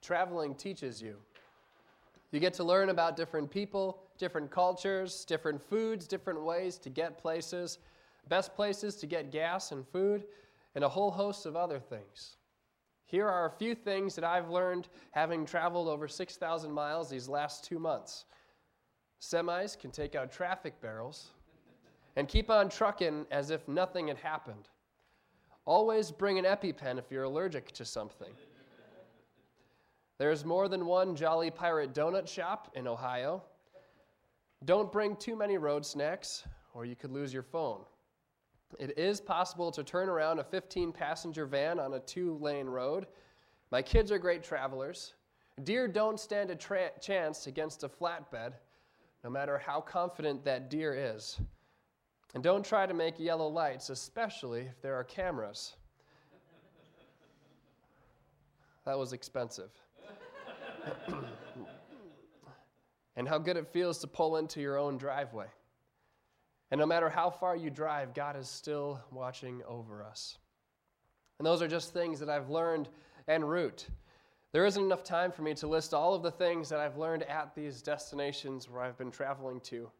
traveling teaches you. You get to learn about different people, different cultures, different foods, different ways to get places, best places to get gas and food, and a whole host of other things. Here are a few things that I've learned having traveled over 6,000 miles these last two months. Semis can take out traffic barrels and keep on trucking as if nothing had happened. Always bring an EpiPen if you're allergic to something. There's more than one Jolly Pirate donut shop in Ohio. Don't bring too many road snacks, or you could lose your phone. It is possible to turn around a 15 passenger van on a two lane road. My kids are great travelers. Deer don't stand a tra- chance against a flatbed, no matter how confident that deer is. And don't try to make yellow lights, especially if there are cameras. that was expensive. and how good it feels to pull into your own driveway. And no matter how far you drive, God is still watching over us. And those are just things that I've learned en route. There isn't enough time for me to list all of the things that I've learned at these destinations where I've been traveling to.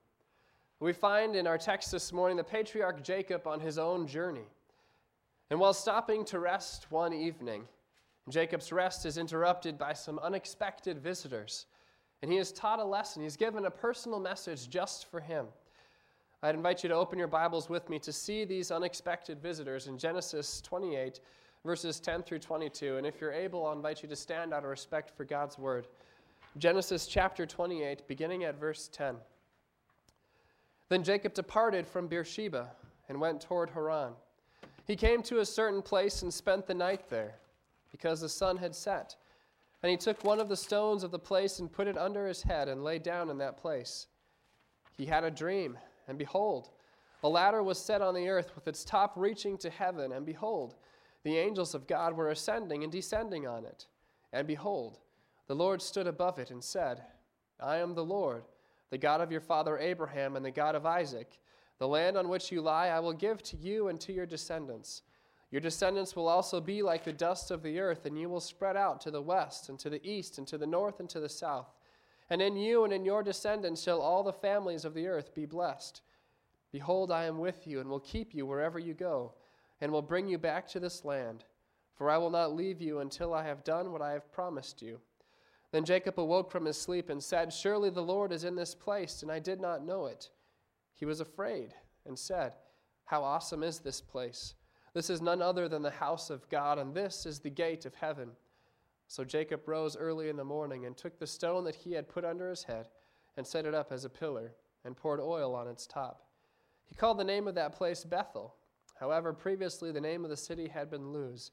We find in our text this morning the patriarch Jacob on his own journey. And while stopping to rest one evening, Jacob's rest is interrupted by some unexpected visitors. And he is taught a lesson. He's given a personal message just for him. I'd invite you to open your Bibles with me to see these unexpected visitors in Genesis 28, verses 10 through 22. And if you're able, I'll invite you to stand out of respect for God's word. Genesis chapter 28, beginning at verse 10. Then Jacob departed from Beersheba and went toward Haran. He came to a certain place and spent the night there, because the sun had set. And he took one of the stones of the place and put it under his head and lay down in that place. He had a dream and behold, a ladder was set on the earth with its top reaching to heaven, and behold, the angels of God were ascending and descending on it. And behold, the Lord stood above it and said, I am the Lord, the God of your father Abraham and the God of Isaac. The land on which you lie I will give to you and to your descendants. Your descendants will also be like the dust of the earth, and you will spread out to the west, and to the east, and to the north, and to the south. And in you and in your descendants shall all the families of the earth be blessed. Behold, I am with you, and will keep you wherever you go, and will bring you back to this land. For I will not leave you until I have done what I have promised you. Then Jacob awoke from his sleep and said, Surely the Lord is in this place, and I did not know it. He was afraid and said, How awesome is this place! This is none other than the house of God, and this is the gate of heaven. So Jacob rose early in the morning and took the stone that he had put under his head and set it up as a pillar and poured oil on its top. He called the name of that place Bethel. However, previously the name of the city had been Luz.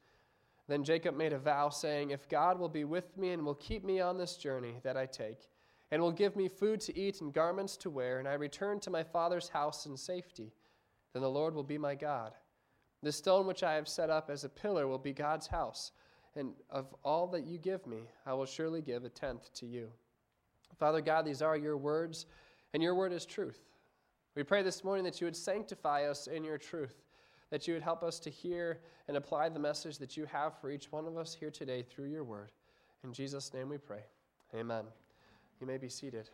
Then Jacob made a vow, saying, If God will be with me and will keep me on this journey that I take, and will give me food to eat and garments to wear, and I return to my father's house in safety, then the Lord will be my God. The stone which I have set up as a pillar will be God's house and of all that you give me, I will surely give a tenth to you. Father God, these are your words, and your word is truth. We pray this morning that you would sanctify us in your truth, that you would help us to hear and apply the message that you have for each one of us here today through your word. In Jesus' name we pray. Amen. You may be seated.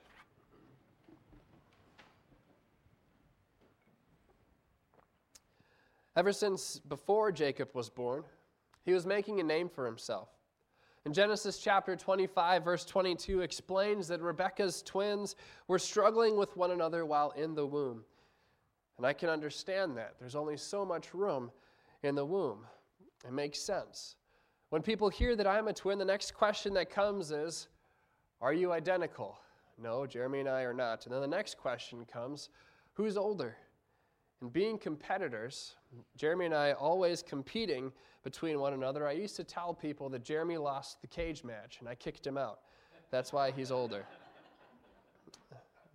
Ever since before Jacob was born, he was making a name for himself. In Genesis chapter 25, verse 22 explains that Rebekah's twins were struggling with one another while in the womb. And I can understand that. There's only so much room in the womb. It makes sense. When people hear that I'm a twin, the next question that comes is Are you identical? No, Jeremy and I are not. And then the next question comes Who's older? And being competitors, Jeremy and I always competing between one another. I used to tell people that Jeremy lost the cage match and I kicked him out. That's why he's older.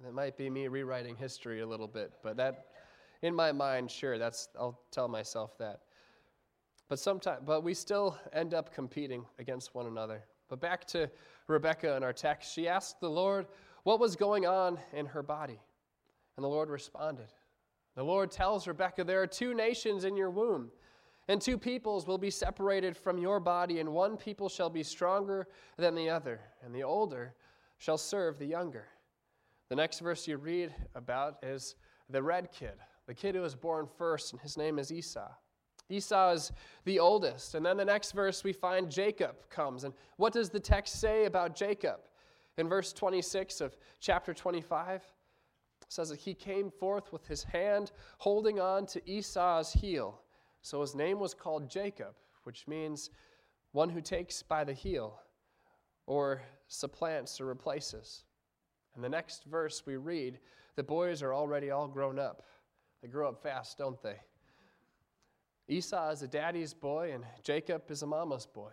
That might be me rewriting history a little bit, but that, in my mind, sure, that's I'll tell myself that. But sometimes, but we still end up competing against one another. But back to Rebekah in our text, she asked the Lord what was going on in her body, and the Lord responded. The Lord tells Rebekah, There are two nations in your womb, And two peoples will be separated from your body, and one people shall be stronger than the other, and the older shall serve the younger. The next verse you read about is the red kid, the kid who was born first, and his name is Esau. Esau is the oldest. And then the next verse we find Jacob comes. And what does the text say about Jacob? In verse 26 of chapter 25, says that he came forth with his hand holding on to Esau's heel. So his name was called Jacob, which means one who takes by the heel or supplants or replaces. In the next verse we read, the boys are already all grown up. They grow up fast, don't they? Esau is a daddy's boy, and Jacob is a mama's boy.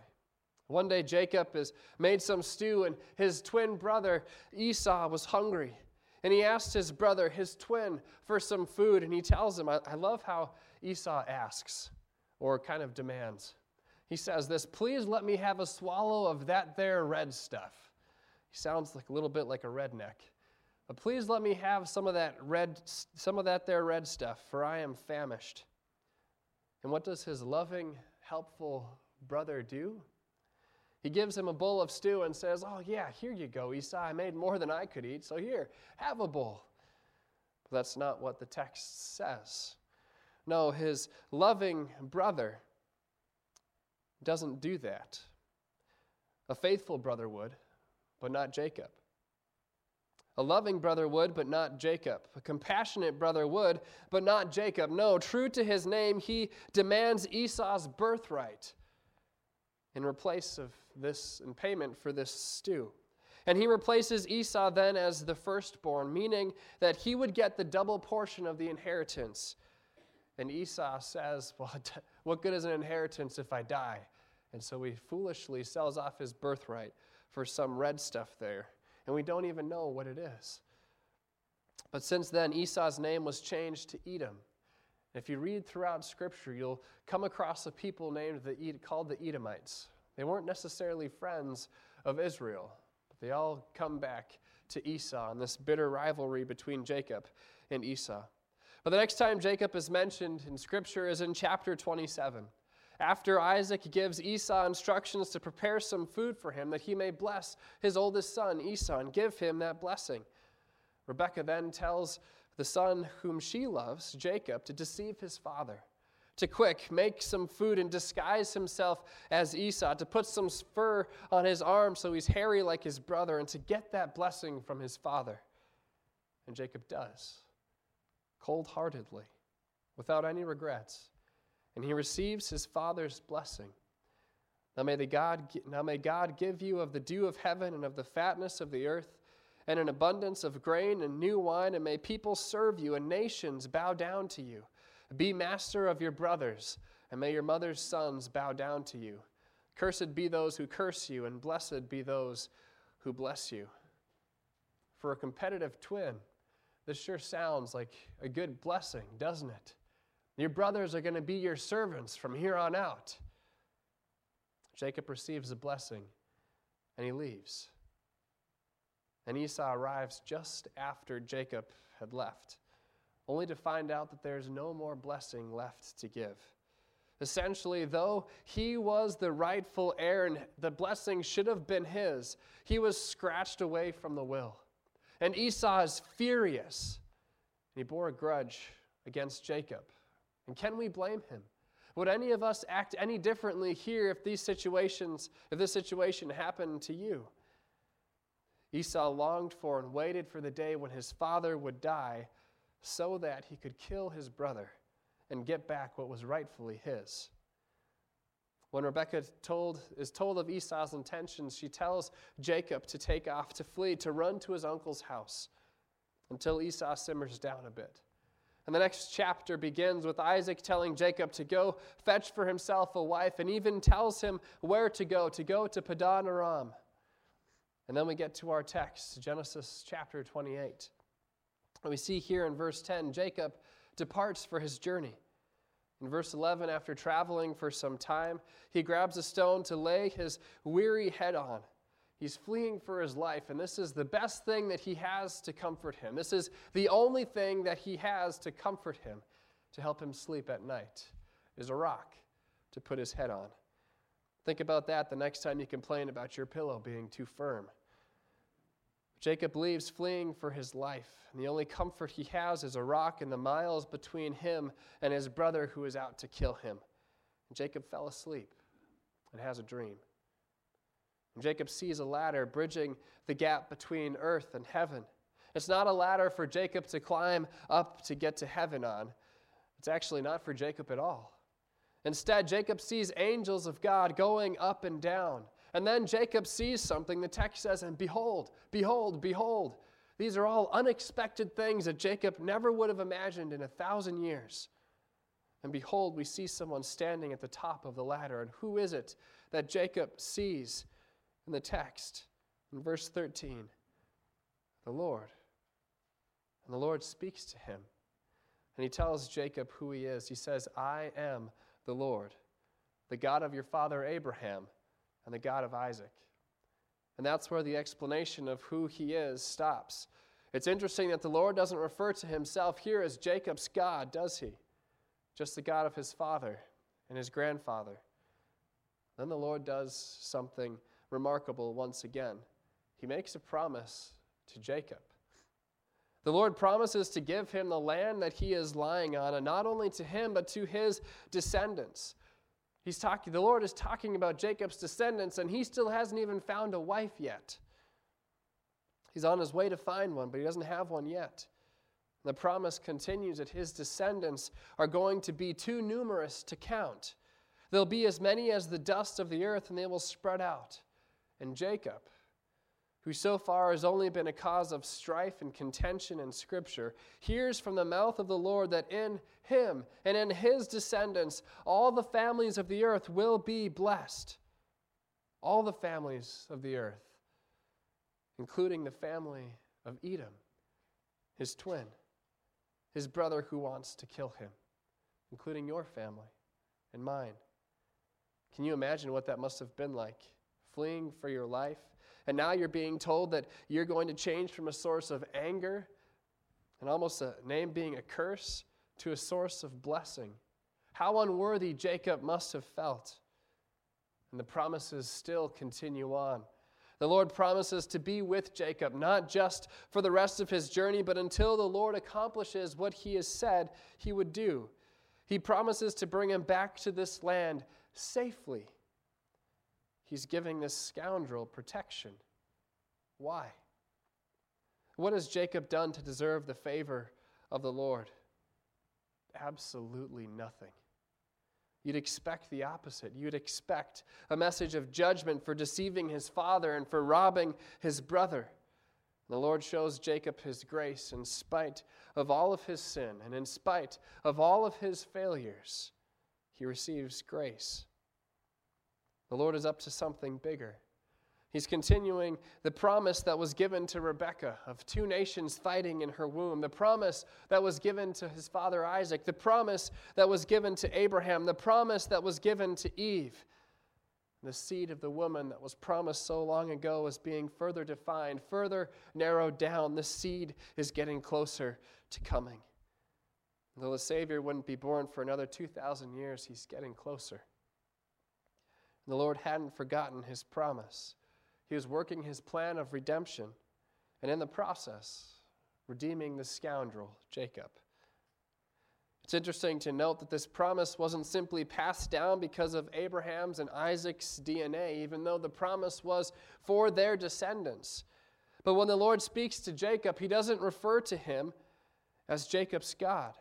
One day, Jacob has made some stew, and his twin brother Esau was hungry. And he asks his brother, his twin, for some food, and he tells him, I, I love how Esau asks or kind of demands. He says this, Please let me have a swallow of that there red stuff. He sounds like a little bit like a redneck. But please let me have some of that red, some of that there red stuff, for I am famished. And what does his loving, helpful brother do? He gives him a bowl of stew and says, Oh, yeah, here you go, Esau. I made more than I could eat, so here, have a bowl. But that's not what the text says. No, his loving brother doesn't do that. A faithful brother would, but not Jacob. A loving brother would, but not Jacob. A compassionate brother would, but not Jacob. No, true to his name, he demands Esau's birthright in replace of this in payment for this stew. And he replaces Esau then as the firstborn, meaning that he would get the double portion of the inheritance. And Esau says, Well, what good is an inheritance if I die? And so he foolishly sells off his birthright for some red stuff there. And we don't even know what it is. But since then, Esau's name was changed to Edom. If you read throughout Scripture, you'll come across a people named the, called the Edomites. They weren't necessarily friends of Israel, but they all come back to Esau and this bitter rivalry between Jacob and Esau. But the next time Jacob is mentioned in Scripture is in chapter 27. After Isaac gives Esau instructions to prepare some food for him that he may bless his oldest son, Esau, and give him that blessing. Rebekah then tells the son whom she loves, Jacob, to deceive his father to quick make some food and disguise himself as Esau, to put some fur on his arm so he's hairy like his brother, and to get that blessing from his father. And Jacob does, cold heartedly, without any regrets. And he receives his father's blessing. Now may, the God, now may God give you of the dew of heaven and of the fatness of the earth and an abundance of grain and new wine, and may people serve you and nations bow down to you. Be master of your brothers, and may your mother's sons bow down to you. Cursed be those who curse you, and blessed be those who bless you. For a competitive twin, this sure sounds like a good blessing, doesn't it? Your brothers are going to be your servants from here on out. Jacob receives a blessing and he leaves. And Esau arrives just after Jacob had left only to find out that there's no more blessing left to give. Essentially, though he was the rightful heir and the blessing should have been his, he was scratched away from the will. And Esau is furious. And he bore a grudge against Jacob. And can we blame him? Would any of us act any differently here if these situations, if this situation happened to you? Esau longed for and waited for the day when his father would die so that he could kill his brother and get back what was rightfully his. When Rebekah told, is told of Esau's intentions, she tells Jacob to take off, to flee, to run to his uncle's house until Esau simmers down a bit. And the next chapter begins with Isaac telling Jacob to go fetch for himself a wife and even tells him where to go, to go to Padan Aram. And then we get to our text, Genesis chapter 28. We see here in verse 10 Jacob departs for his journey. In verse 11, after traveling for some time, he grabs a stone to lay his weary head on. He's fleeing for his life, and this is the best thing that he has to comfort him. This is the only thing that he has to comfort him, to help him sleep at night, is a rock. to put his head on. Think about that the next time you complain about your pillow being too firm. Jacob leaves fleeing for his life, and the only comfort he has is a rock in the miles between him and his brother who is out to kill him. And Jacob fell asleep and has a dream. And Jacob sees a ladder bridging the gap between earth and heaven. It's not a ladder for Jacob to climb up to get to heaven on. It's actually not for Jacob at all. Instead, Jacob sees angels of God going up and down. And then Jacob sees something. The text says, And behold, behold, behold. These are all unexpected things that Jacob never would have imagined in a thousand years. And behold, we see someone standing at the top of the ladder. And who is it that Jacob sees in the text? In verse 13, the Lord. And the Lord speaks to him. And he tells Jacob who he is. He says, I am the Lord, the God of your father Abraham and the God of Isaac. And that's where the explanation of who he is stops. It's interesting that the Lord doesn't refer to himself here as Jacob's God, does he? Just the God of his father and his grandfather. Then the Lord does something remarkable once again. He makes a promise to Jacob. The Lord promises to give him the land that he is lying on, and not only to him, but to his descendants. He's talking, the Lord is talking about Jacob's descendants, and he still hasn't even found a wife yet. He's on his way to find one, but he doesn't have one yet. The promise continues that his descendants are going to be too numerous to count. There'll be as many as the dust of the earth, and they will spread out. And Jacob, who so far has only been a cause of strife and contention in Scripture, hears from the mouth of the Lord that in him and in his descendants all the families of the earth will be blessed. All the families of the earth, including the family of Edom, his twin, his brother who wants to kill him, including your family and mine. Can you imagine what that must have been like? Fleeing for your life and now you're being told that you're going to change from a source of anger and almost a name being a curse to a source of blessing. How unworthy Jacob must have felt. And the promises still continue on. The Lord promises to be with Jacob, not just for the rest of his journey, but until the Lord accomplishes what he has said he would do. He promises to bring him back to this land safely he's giving this scoundrel protection. Why? What has Jacob done to deserve the favor of the Lord? Absolutely nothing. You'd expect the opposite. You'd expect a message of judgment for deceiving his father and for robbing his brother. The Lord shows Jacob his grace in spite of all of his sin and in spite of all of his failures. He receives grace. The Lord is up to something bigger. He's continuing the promise that was given to Rebekah of two nations fighting in her womb, the promise that was given to his father Isaac, the promise that was given to Abraham, the promise that was given to Eve. The seed of the woman that was promised so long ago is being further defined, further narrowed down. The seed is getting closer to coming. Though the Savior wouldn't be born for another 2,000 years, he's getting closer. The Lord hadn't forgotten his promise. He was working his plan of redemption, and in the process, redeeming the scoundrel, Jacob. It's interesting to note that this promise wasn't simply passed down because of Abraham's and Isaac's DNA, even though the promise was for their descendants. But when the Lord speaks to Jacob, he doesn't refer to him as Jacob's God,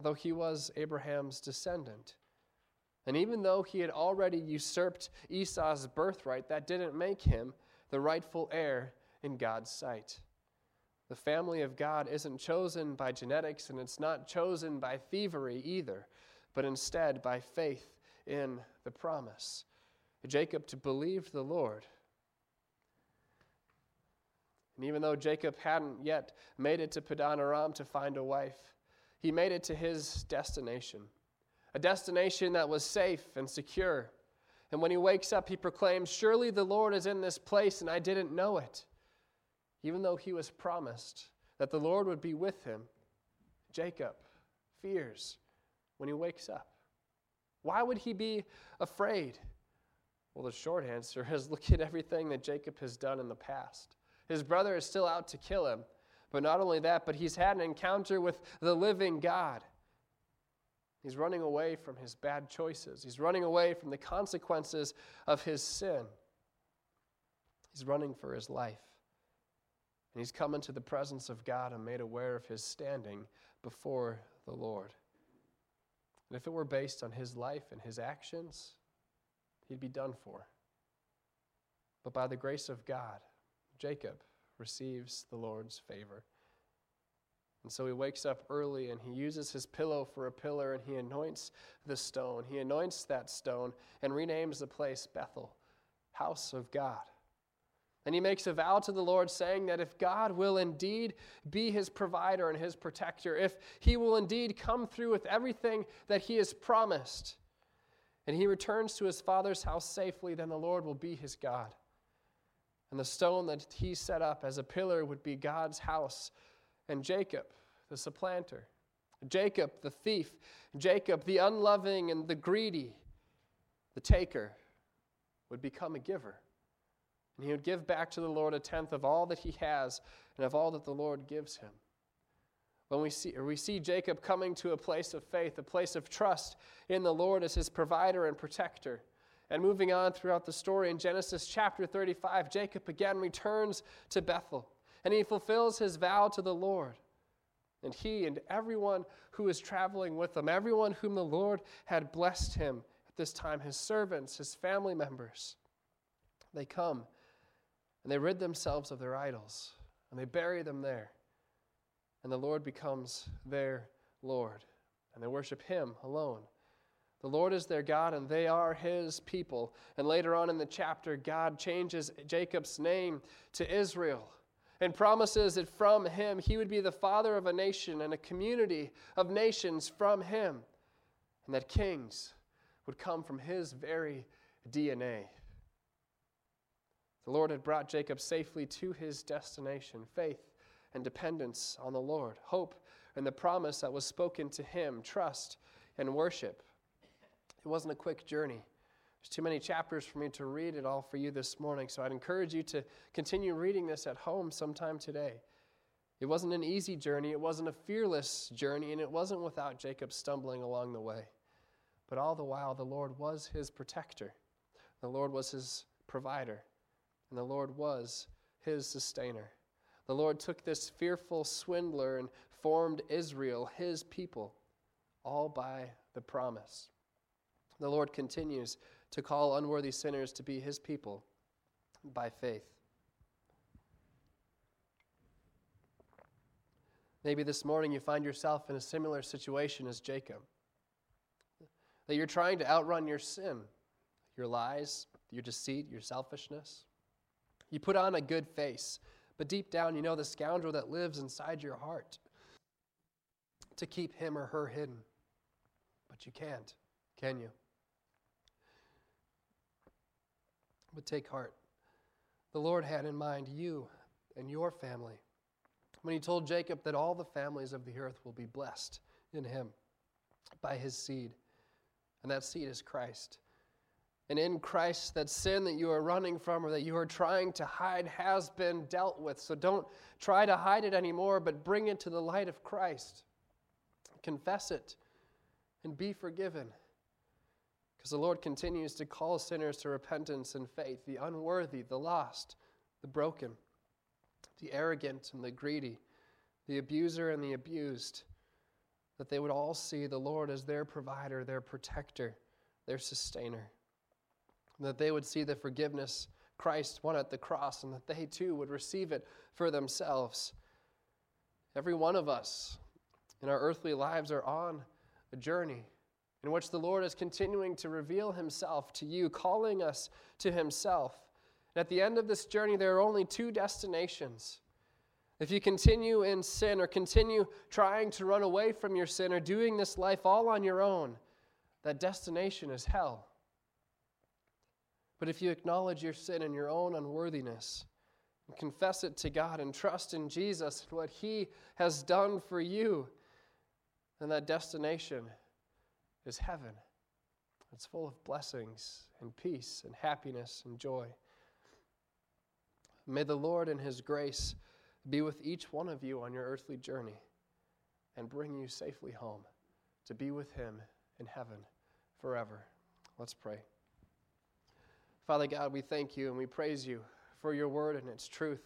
though he was Abraham's descendant. And even though he had already usurped Esau's birthright, that didn't make him the rightful heir in God's sight. The family of God isn't chosen by genetics and it's not chosen by thievery either, but instead by faith in the promise. Jacob to believe the Lord. And even though Jacob hadn't yet made it to Padan Aram to find a wife, he made it to his destination a destination that was safe and secure. And when he wakes up, he proclaims, Surely the Lord is in this place, and I didn't know it. Even though he was promised that the Lord would be with him, Jacob fears when he wakes up. Why would he be afraid? Well, the short answer is look at everything that Jacob has done in the past. His brother is still out to kill him. But not only that, but he's had an encounter with the living God. He's running away from his bad choices. He's running away from the consequences of his sin. He's running for his life. And he's come into the presence of God and made aware of his standing before the Lord. And if it were based on his life and his actions, he'd be done for. But by the grace of God, Jacob receives the Lord's favor. And so he wakes up early and he uses his pillow for a pillar and he anoints the stone. He anoints that stone and renames the place Bethel, house of God. And he makes a vow to the Lord, saying that if God will indeed be his provider and his protector, if he will indeed come through with everything that he has promised, and he returns to his father's house safely, then the Lord will be his God. And the stone that he set up as a pillar would be God's house. And Jacob, the supplanter, Jacob, the thief, Jacob, the unloving and the greedy, the taker, would become a giver. And he would give back to the Lord a tenth of all that he has and of all that the Lord gives him. When we see, we see Jacob coming to a place of faith, a place of trust in the Lord as his provider and protector. And moving on throughout the story in Genesis chapter 35, Jacob again returns to Bethel and he fulfills his vow to the Lord. And he and everyone who is traveling with him, everyone whom the Lord had blessed him at this time, his servants, his family members, they come and they rid themselves of their idols, and they bury them there. And the Lord becomes their Lord, and they worship Him alone. The Lord is their God, and they are His people. And later on in the chapter, God changes Jacob's name to Israel and promises that from him he would be the father of a nation and a community of nations from him, and that kings would come from his very DNA. The Lord had brought Jacob safely to his destination faith and dependence on the Lord, hope and the promise that was spoken to him, trust and worship. It wasn't a quick journey. There's too many chapters for me to read it all for you this morning, so I'd encourage you to continue reading this at home sometime today. It wasn't an easy journey, it wasn't a fearless journey, and it wasn't without Jacob stumbling along the way. But all the while, the Lord was his protector, the Lord was his provider and the Lord was his sustainer. The Lord took this fearful swindler and formed Israel, his people, all by the promise. The Lord continues to call unworthy sinners to be his people by faith. Maybe this morning you find yourself in a similar situation as Jacob. That you're trying to outrun your sin, your lies, your deceit, your selfishness. You put on a good face, but deep down you know the scoundrel that lives inside your heart to keep him or her hidden. But you can't, can you? But take heart. The Lord had in mind you and your family when he told Jacob that all the families of the earth will be blessed in him by his seed. And that seed is Christ. And in Christ, that sin that you are running from or that you are trying to hide has been dealt with. So don't try to hide it anymore, but bring it to the light of Christ. Confess it and be forgiven. Because the Lord continues to call sinners to repentance and faith the unworthy, the lost, the broken, the arrogant and the greedy, the abuser and the abused, that they would all see the Lord as their provider, their protector, their sustainer that they would see the forgiveness Christ won at the cross and that they too would receive it for themselves. Every one of us in our earthly lives are on a journey in which the Lord is continuing to reveal himself to you, calling us to himself. And at the end of this journey, there are only two destinations. If you continue in sin or continue trying to run away from your sin or doing this life all on your own, that destination is hell. But if you acknowledge your sin and your own unworthiness, and confess it to God and trust in Jesus and what He has done for you, then that destination is heaven. It's full of blessings and peace and happiness and joy. May the Lord in His grace be with each one of you on your earthly journey and bring you safely home to be with Him in heaven forever. Let's pray. Father God, we thank you and we praise you for your word and its truth,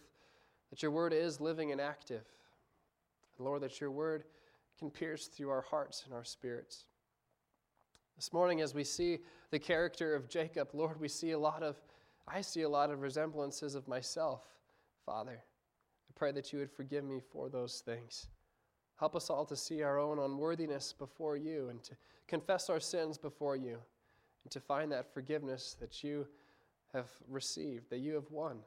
that your word is living and active. And Lord, that your word can pierce through our hearts and our spirits. This morning, as we see the character of Jacob, Lord, we see a lot of, I see a lot of resemblances of myself, Father. I pray that you would forgive me for those things. Help us all to see our own unworthiness before you and to confess our sins before you and to find that forgiveness that you have received, that you have won.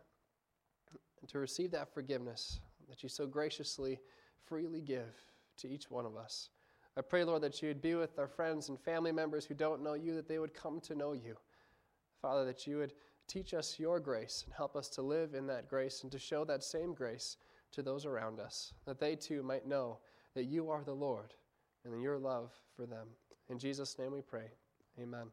And to receive that forgiveness that you so graciously, freely give to each one of us. I pray, Lord, that you would be with our friends and family members who don't know you, that they would come to know you. Father, that you would teach us your grace and help us to live in that grace and to show that same grace to those around us, that they too might know that you are the Lord and your love for them. In Jesus' name we pray. Amen.